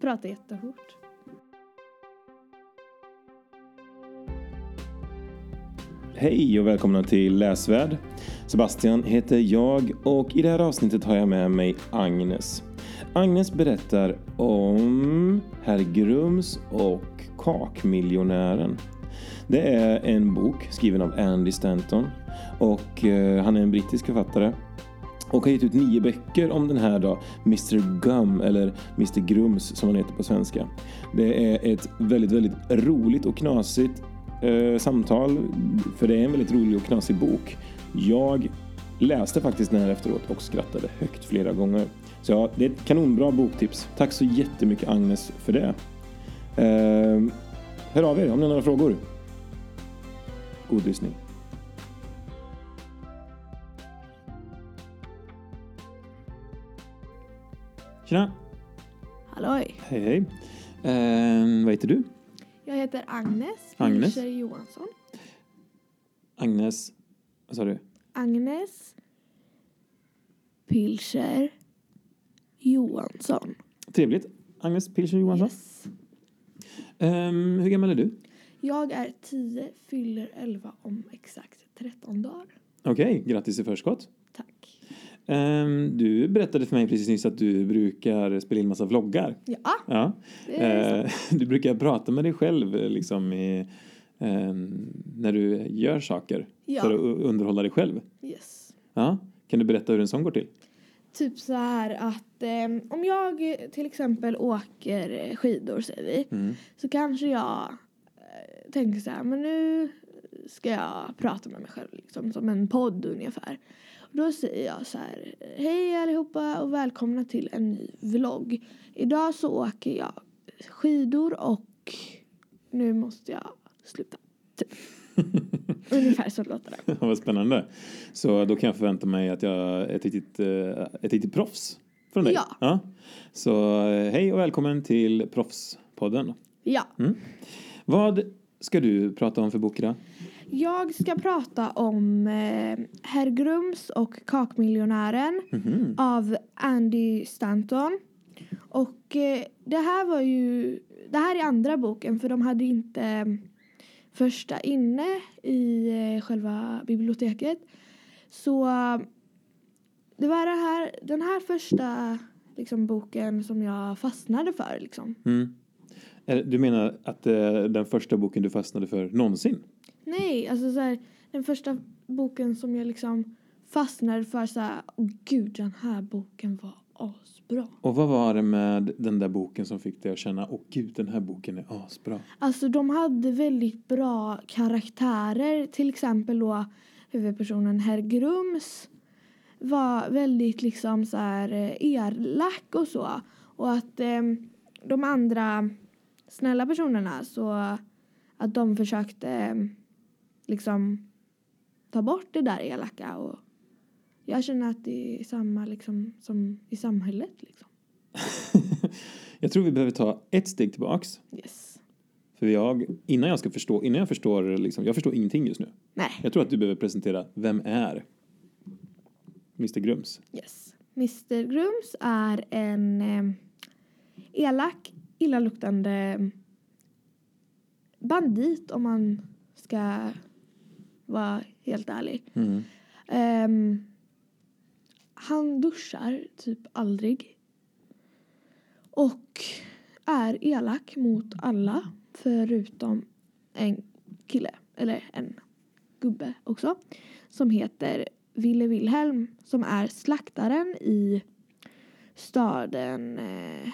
Pratar jättefort. Hej och välkomna till Läsvärd. Sebastian heter jag och i det här avsnittet har jag med mig Agnes. Agnes berättar om Herr Grums och Kakmiljonären. Det är en bok skriven av Andy Stanton och eh, han är en brittisk författare och har gett ut nio böcker om den här då, Mr Gum eller Mr Grums som han heter på svenska. Det är ett väldigt, väldigt roligt och knasigt eh, samtal för det är en väldigt rolig och knasig bok. Jag läste faktiskt den här efteråt och skrattade högt flera gånger. Så ja, det är ett kanonbra boktips. Tack så jättemycket Agnes för det. Eh, hör av er om ni har några frågor. God lyssning. Tjena! Halloj! Hej hej. Eh, vad heter du? Jag heter Agnes Agnes. Pilcher Johansson. Agnes, vad sa du? Agnes Pilcher Johansson. Trevligt. Agnes Pilcher Johansson. Yes. Ehm, hur gammal är du? Jag är 10, fyller 11 om exakt 13 dagar. Okej, grattis i förskott. Ehm, du berättade för mig precis nyss att du brukar spela in massa vloggar. Ja, Ja. det är Eh, du brukar prata med dig själv eh, liksom i, ehm, när du gör saker Ja. för att underhålla dig själv. yes. Ja. Kan du berätta hur en sån går till? Typ så här att eh, om jag till exempel åker skidor säger vi. Mm. Så kanske jag eh, tänker så här, men nu ska jag prata med mig själv liksom som en podd ungefär. Då säger jag så här, hej allihopa och välkomna till en ny vlogg. Idag så åker jag skidor och nu måste jag sluta. Typ. Ungefär så låter det. Vad spännande. Så då kan jag förvänta mig att jag är ett riktigt, eh, ett riktigt proffs från dig. Ja. Så eh, hej och välkommen till Proffspodden. Ja, Vad ska du prata om för bok idag? jag ska prata om eh, Herr Grums och Kakmiljonären. Mhm. av Andy Stanton. Och eh, det här var ju, det här är andra boken för de hade inte eh, första inne i eh, själva biblioteket. Så det var det här, den här första liksom, boken som jag fastnade för liksom. Mm. Du menar att är den första boken du fastnade för någonsin? Nej, alltså så här, den första boken som jag liksom fastnade för så här, åh gud den här boken var asbra. Och vad var det med den där boken som fick dig att känna åh gud den här boken är asbra? Alltså de hade väldigt bra karaktärer. Till exempel då huvudpersonen Herr Grums var väldigt liksom så här eh, elak och så. Och att eh, de andra snälla personerna så att de försökte eh, liksom ta bort det där elaka och jag känner att det är samma liksom som i samhället liksom. jag tror vi behöver ta ett steg tillbaks. Yes. För jag, innan jag ska förstå, innan jag förstår liksom, jag förstår ingenting just nu. Nej. Jag tror att du behöver presentera, vem är Mr Grums? Yes. Mr Grums är en eh, elak, illaluktande bandit om man ska vara helt ärlig. Mm. Ehm, han duschar typ aldrig. Och är elak mot alla förutom en kille, eller en gubbe också. Som heter Ville Wilhelm som är slaktaren i staden eh,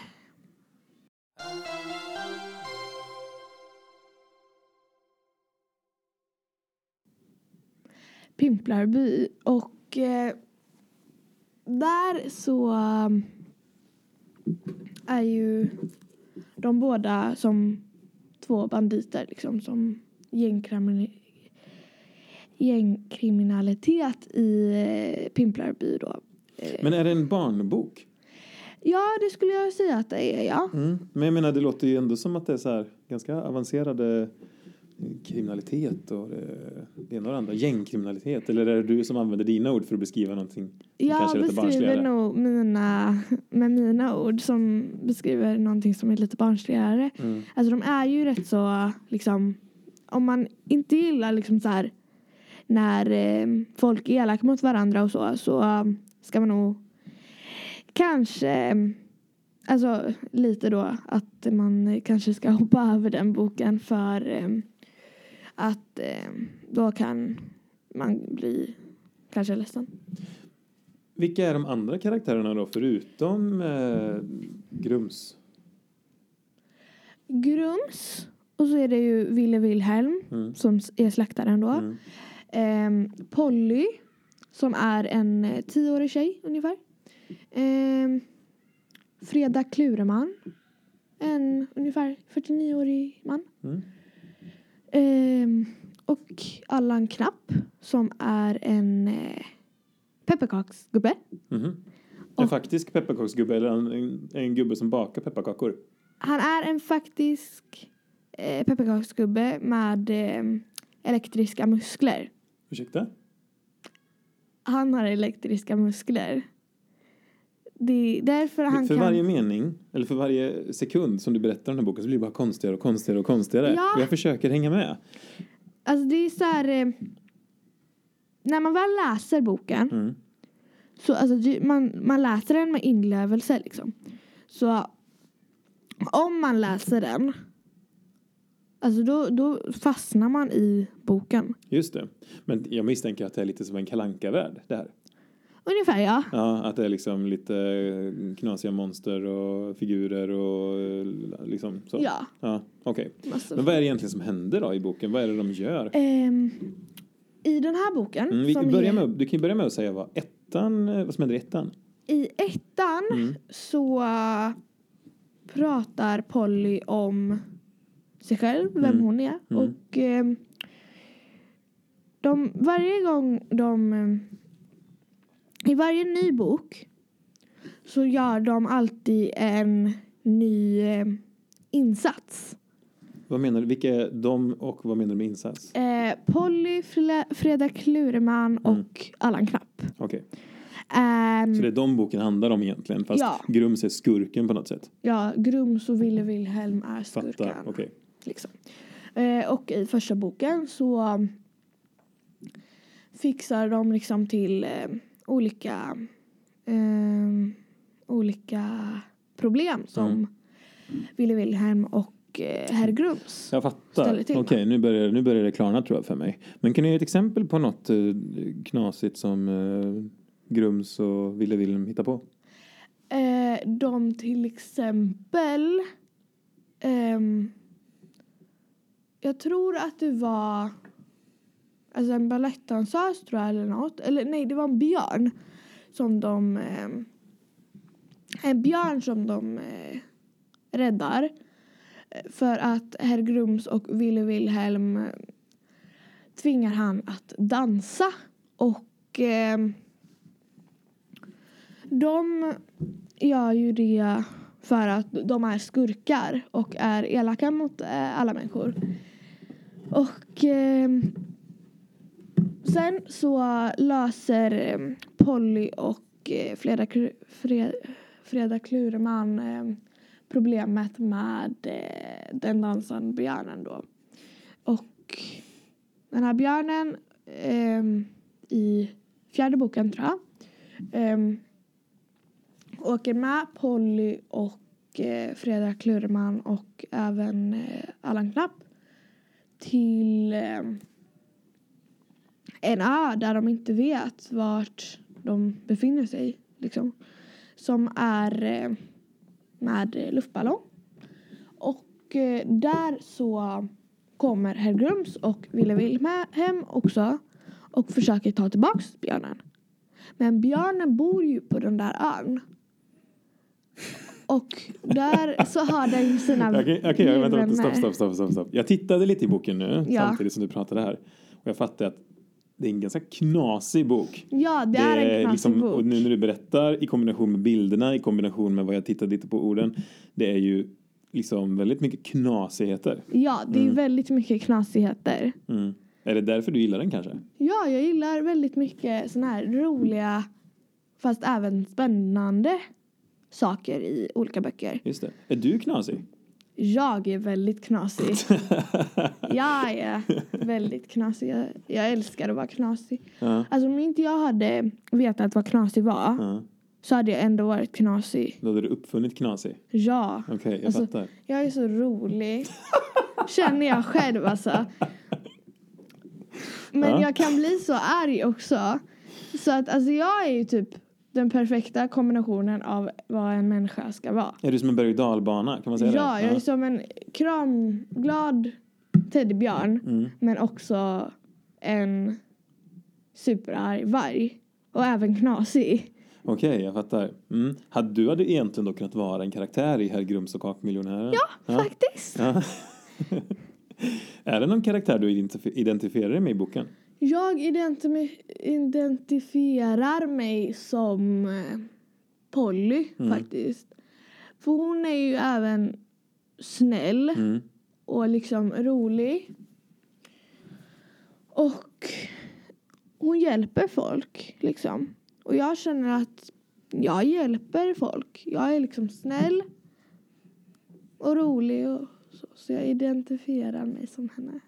Pimplarby och eh, där så um, är ju de båda som två banditer liksom som gängkriminalitet i eh, Pimplarby då. Eh, Men är det en barnbok? Ja, det skulle jag säga att det är, ja. Mm. Men jag menar, det låter ju ändå som att det är så här ganska avancerade kriminalitet och det, det ena och det andra. Gängkriminalitet. Eller är det du som använder dina ord för att beskriva någonting Jag beskriver nog mina med mina ord som beskriver någonting som är lite barnsligare. Mm. Alltså de är ju rätt så liksom om man inte gillar liksom så här när eh, folk är elaka mot varandra och så så eh, ska man nog kanske alltså lite då att man kanske ska hoppa över den boken för eh, att eh, då kan man bli kanske ledsen. Vilka är de andra karaktärerna då förutom eh, Grums? Grums och så är det ju Ville Wilhelm Mm. som är slaktaren då. Mm. Ehm, Polly som är en eh, tioårig tjej ungefär. Ehm, Freda Klureman. En ungefär 49-årig man. Mm. Ehm, och Allan Knapp som är en eh, pepparkaksgubbe. Mhm. En Och- faktisk pepparkaksgubbe eller en, en, en gubbe som bakar pepparkakor? Han är en faktisk eh, pepparkaksgubbe med eh, elektriska muskler. Ursäkta? Han har elektriska muskler. Det är därför han för kan... varje mening, eller för varje sekund som du berättar om den här boken så blir det bara konstigare och konstigare och konstigare. Ja. Och jag försöker hänga med. Alltså det är så här... Eh, när man väl läser boken Mm. så alltså man, man läser den med inlevelse liksom. Så om man läser den Alltså då, då fastnar man i boken. Just det. Men jag misstänker att det är lite som en kalanka värld det här. Ungefär ja. Ja, att det är liksom lite knasiga monster och figurer och eh, liksom så. Ja. Ja, okej. Massa. Men vad är det egentligen som händer då i boken? Vad är det de gör? Ehm, I den här boken. Mm, vi börja med, du kan ju börja med att säga vad ettan, eh, vad som händer i ettan. I ettan Mm. så pratar Polly om sig själv, vem Mm. hon är. Mm. Och ehm, de, varje gång de... ehm, I varje ny bok så gör de alltid en ny ehm, insats. Vad menar du? Vilka är de och vad menar du med insats? Eh, Polly, Fle- Freda Klureman Mm. och Allan Knapp. Okej. Ehm, Så det är de boken handlar om egentligen fast Ja. Grums är skurken på något sätt. Ja, Grums och Ville Wilhelm är skurken. Fattar, okej. Liksom. Eh, och i första boken så um, fixar de liksom till eh, olika eh, olika problem som Mm. Ville Wilhelm och eh, Herr Grums. Jag fattar. Okej, nu, börjar, nu börjar det klarna tror jag för mig. Men kan du ge ett exempel på något eh, knasigt som eh, Grums och Ville Wilhelm hittar på? Eh, de till exempel ehm, jag tror att det var alltså en balettdansös tror jag eller något. Eller nej, det var en björn som de Eh, en björn som de eh, räddar eh, för att herr Grums och Ville Wilhelm eh, tvingar han att dansa och eh, de gör ju det för att de är skurkar och är elaka mot eh, alla människor. Och eh, sen så eh, löser eh, Polly och eh, Freda, Klurman Freda problemet med den dansande björnen då. Och den här björnen ehm, i fjärde boken tror jag ehm, åker med Polly och eh, Freda Klurman och även Allan Knapp till eh, en ö där de inte vet vart de befinner sig. Liksom. Som är eh, med luftballong. Och eh, där så kommer Herr Grums och Ville Wilhelm också och försöker ta tillbaks björnen. Men björnen bor ju på den där ön. Och där så har den sina Okej, okej, vänta, vänta, stopp, stopp, stopp, stopp, stopp. Jag tittade lite i boken nu Ja. samtidigt som du pratade här. Och jag fattade att det är en ganska knasig bok. Ja, det, är en knasig liksom, bok. Och nu när du berättar i kombination med bilderna, i kombination med vad jag tittade lite på orden. Det är ju liksom väldigt mycket knasigheter. Ja, det är Mm. väldigt mycket knasigheter. Mm. Är det därför du gillar den kanske? Ja, jag gillar väldigt mycket såna här roliga fast även spännande saker i olika böcker. Just det. Är du knasig? Jag är väldigt knasig. Jag är väldigt knasig. Jag, jag älskar att vara knasig. ja. Alltså om inte jag hade vetat vad knasig var ja. så hade jag ändå varit knasig. Då hade du uppfunnit knasig? Ja. Okej, jag Alltså, fattar. Jag är så rolig. Känner jag själv alltså. Men Ja. jag kan bli så arg också. Så att alltså jag är ju typ den perfekta kombinationen av vad en människa ska vara. Är du som en berg och dalbana? Kan man säga Ja, det? jag är som en kramglad teddybjörn. Mm. Men också en superarg varg. Och även knasig. Okej, jag fattar. Mm. Hade du hade egentligen då kunnat vara en karaktär i Herr Grums och kakmiljonären? Ja, faktiskt. Ja. är det någon karaktär du identif- identifierar dig med i boken? Jag identifierar mig som eh, Polly Mm. faktiskt. För hon är ju även snäll Mm. och liksom rolig. Och hon hjälper folk liksom. Och jag känner att jag hjälper folk. Jag är liksom snäll och rolig och så. Så jag identifierar mig som henne.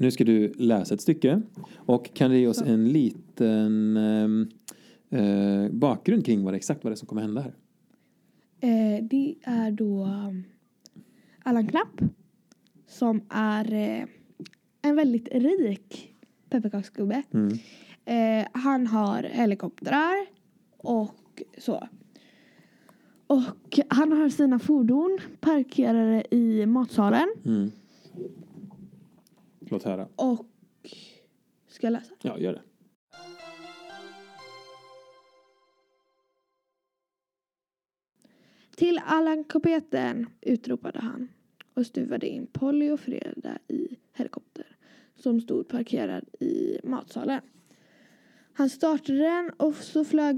Nu ska du läsa ett stycke och kan du ge oss en liten ehm, eh, bakgrund kring vad det, exakt vad det är som kommer hända här? Eh, det är då um, Allan Knapp som är eh, en väldigt rik pepparkaksgubbe. Mm. Eh, han har helikoptrar och så. Och han har sina fordon parkerade i matsalen Mm. Låt höra. och ska jag läsa? Ja, gör det. Till Allan-kopeten utropade han och stuvade in Polly och Freda i helikopter som stod parkerad i matsalen. Han startade den och så flög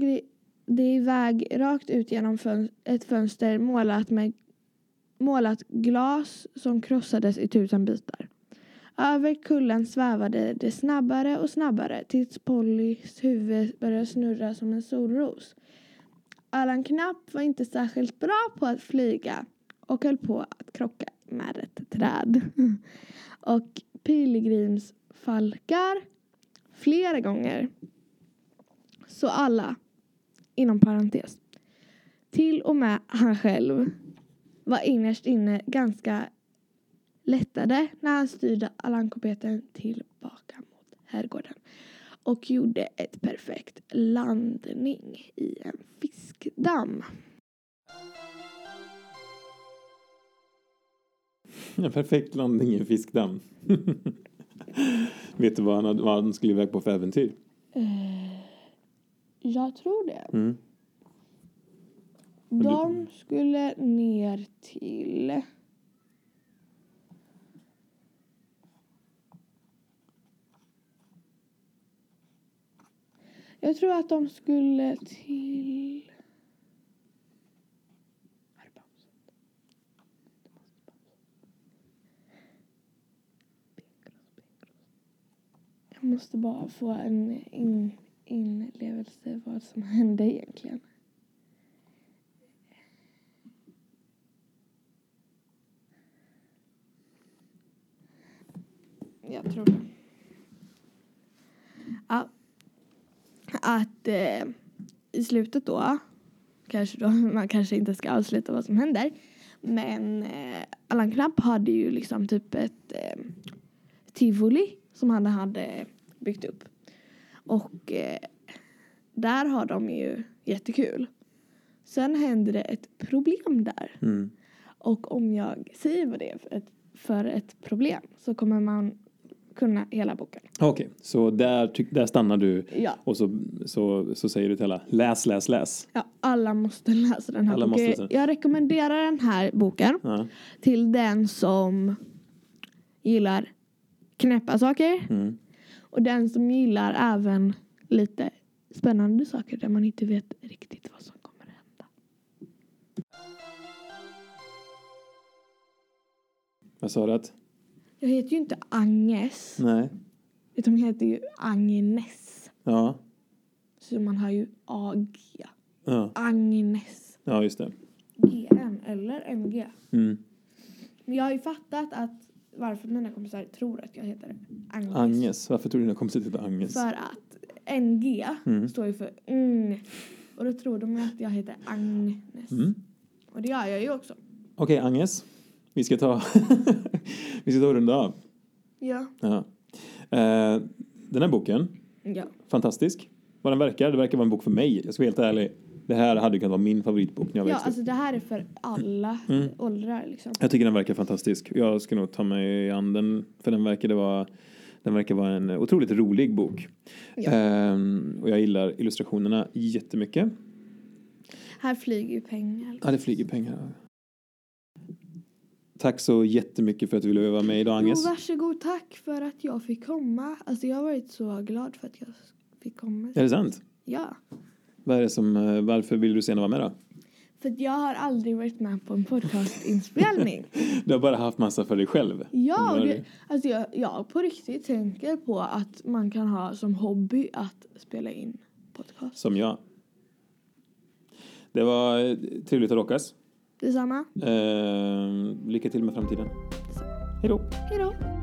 det- iväg rakt ut genom ett fönster målat med målat glas som krossades i tusen bitar. Över kullen svävade det snabbare och snabbare tills Pollys huvud började snurra som en solros. Allan Knapp var inte särskilt bra på att flyga och höll på att krocka med ett träd. Och pilgrimsfalkar flera gånger. Så alla, inom parentes, till och med han själv var innerst inne ganska lättade när han styrde Allan-kopeten tillbaka mot herrgården och gjorde ett perfekt landning i en fiskdamm. En perfekt landning i en fiskdamm. Vet du vad han, hade, vad han skulle iväg på för äventyr? Eh, jag tror det. Mm. De skulle ner till... Jag tror att de skulle till... Jag måste bara få en in, inlevelse vad som hände egentligen. Jag tror det. Ja. Att eh, i slutet då, kanske då, man kanske inte ska avsluta vad som händer. Men eh, Allan Knapp hade ju liksom typ ett eh, tivoli som han hade byggt upp. Och eh, där har de ju jättekul. Sen händer det ett problem där. Mm. Och om jag säger vad det är för ett, för ett problem så kommer man kunna hela boken. Okej, så där, där stannar du Ja, och så, så, så säger du till alla läs, läs, läs. ja alla måste läsa den här Alla boken. måste läsa. Jag rekommenderar den här boken Ja. till den som gillar knäppa saker Mm. och den som gillar även lite spännande saker där man inte vet riktigt vad som kommer att hända. Vad sa du att? Jag heter ju inte Agnes Nej. Du, hon heter ju Agnes. Ja. Så man har ju AG. Ja, Agnes. ja just det. GN eller MG. Mm. Men jag har ju fattat att varför mina kompisar tror att jag heter Agnes. Agnes. Varför tror dina kompisar heter Agnes? För att NG Mm. står ju för mm. Och då tror de att jag heter Agnes. Mm. Och det gör jag ju också. Okej, Agnes. Vi ska ta... vi ska ta och runda av. Ja. Ja. Eh, den här boken, Ja. fantastisk. Vad den verkar, det verkar vara en bok för mig. Jag ska vara helt ärlig. Det här hade kunnat vara min favoritbok när jag Ja, växte alltså det här är för alla Mm. åldrar liksom. Jag tycker den verkar fantastisk. Jag ska nog ta mig an den, för den verkar vara, den verkar vara en otroligt rolig bok. Ja. Ehm, och jag gillar illustrationerna jättemycket. Här flyger ju pengar. Ja, det flyger pengar. Tack så jättemycket för att du ville vara med idag, Agnes. Jo, varsågod. Tack för att jag fick komma. Alltså jag har varit så glad för att jag fick komma. Är det sant? Ja. Vad är det som, eh, varför vill du senare vara med då? För att jag har aldrig varit med på en podcastinspelning. Du har bara haft massa för dig själv. ja, det, alltså jag, jag på riktigt tänker på att man kan ha som hobby att spela in podcast. Som jag. Det var eh, trevligt att råkas. Detsamma. Ehm, lycka till med framtiden. Hej då. Hej då.